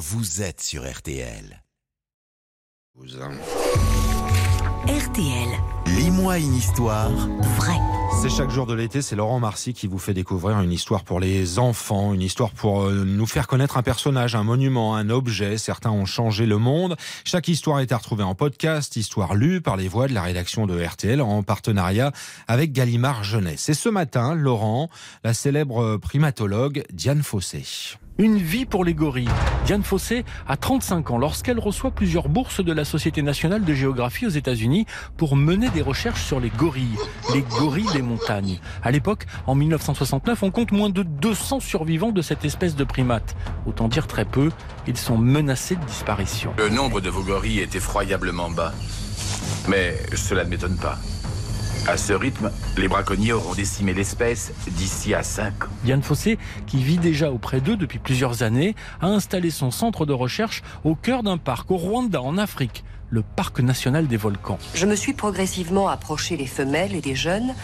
vous êtes sur RTL. RTL, Lis-moi une histoire vrai. C'est chaque jour de l'été, c'est Laurent Marcy qui vous fait découvrir une histoire pour les enfants, une histoire pour euh, nous faire connaître un personnage, un monument, un objet. Certains ont changé le monde. Chaque histoire est à retrouver en podcast, histoire lue par les voix de la rédaction de RTL en partenariat avec Gallimard Jeunesse. Et ce matin, Laurent, la célèbre primatologue Diane Fossé. Une vie pour les gorilles. Diane Fossé a 35 ans lorsqu'elle reçoit plusieurs bourses de la Société nationale de géographie aux États-Unis pour mener des recherches sur les gorilles, les gorilles des montagnes. À l'époque, en 1969, on compte moins de 200 survivants de cette espèce de primate. Autant dire très peu, ils sont menacés de disparition. Le nombre de vos gorilles est effroyablement bas. Mais cela ne m'étonne pas. À ce rythme, les braconniers auront décimé l'espèce d'ici à 5 ans. Diane Fossé, qui vit déjà auprès d'eux depuis plusieurs années, a installé son centre de recherche au cœur d'un parc au Rwanda, en Afrique, le parc national des volcans. Je me suis progressivement approché les femelles et des jeunes,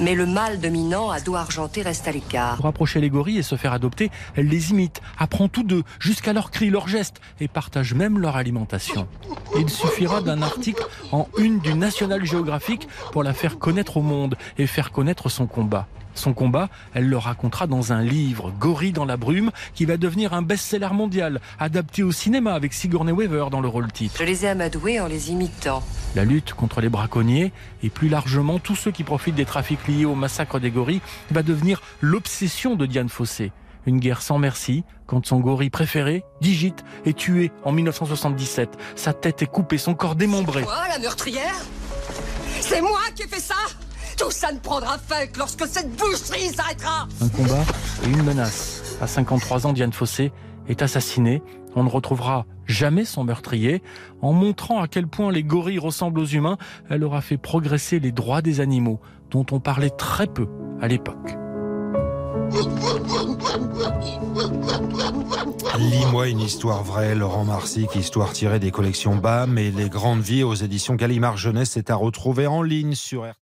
mais le mâle dominant à dos argenté reste à l'écart. Pour approcher les gorilles et se faire adopter, elle les imite, apprend tous deux, jusqu'à leurs cris, leurs gestes, et partage même leur alimentation. Il suffira d'un article en une du National Geographic pour la faire connaître au monde et faire connaître son combat. Son combat, elle le racontera dans un livre, Gorille dans la brume, qui va devenir un best-seller mondial, adapté au cinéma avec Sigourney Weaver dans le rôle titre. Je les ai amadoués en les imitant. La lutte contre les braconniers et plus largement tous ceux qui profitent des trafics liés au massacre des gorilles va devenir l'obsession de Diane Fossé. Une guerre sans merci quand son gorille préféré, Digite, est tué en 1977. Sa tête est coupée, son corps démembré. Moi, la meurtrière? C'est moi qui ai fait ça Tout ça ne prendra fin que lorsque cette boucherie s'arrêtera Un combat et une menace. À 53 ans, Diane Fossé est assassinée. On ne retrouvera jamais son meurtrier. En montrant à quel point les gorilles ressemblent aux humains, elle aura fait progresser les droits des animaux, dont on parlait très peu à l'époque. Lis-moi une histoire vraie, Laurent Marcy, histoire tirée des collections BAM et les grandes vies aux éditions Gallimard Jeunesse est à retrouver en ligne sur RTL.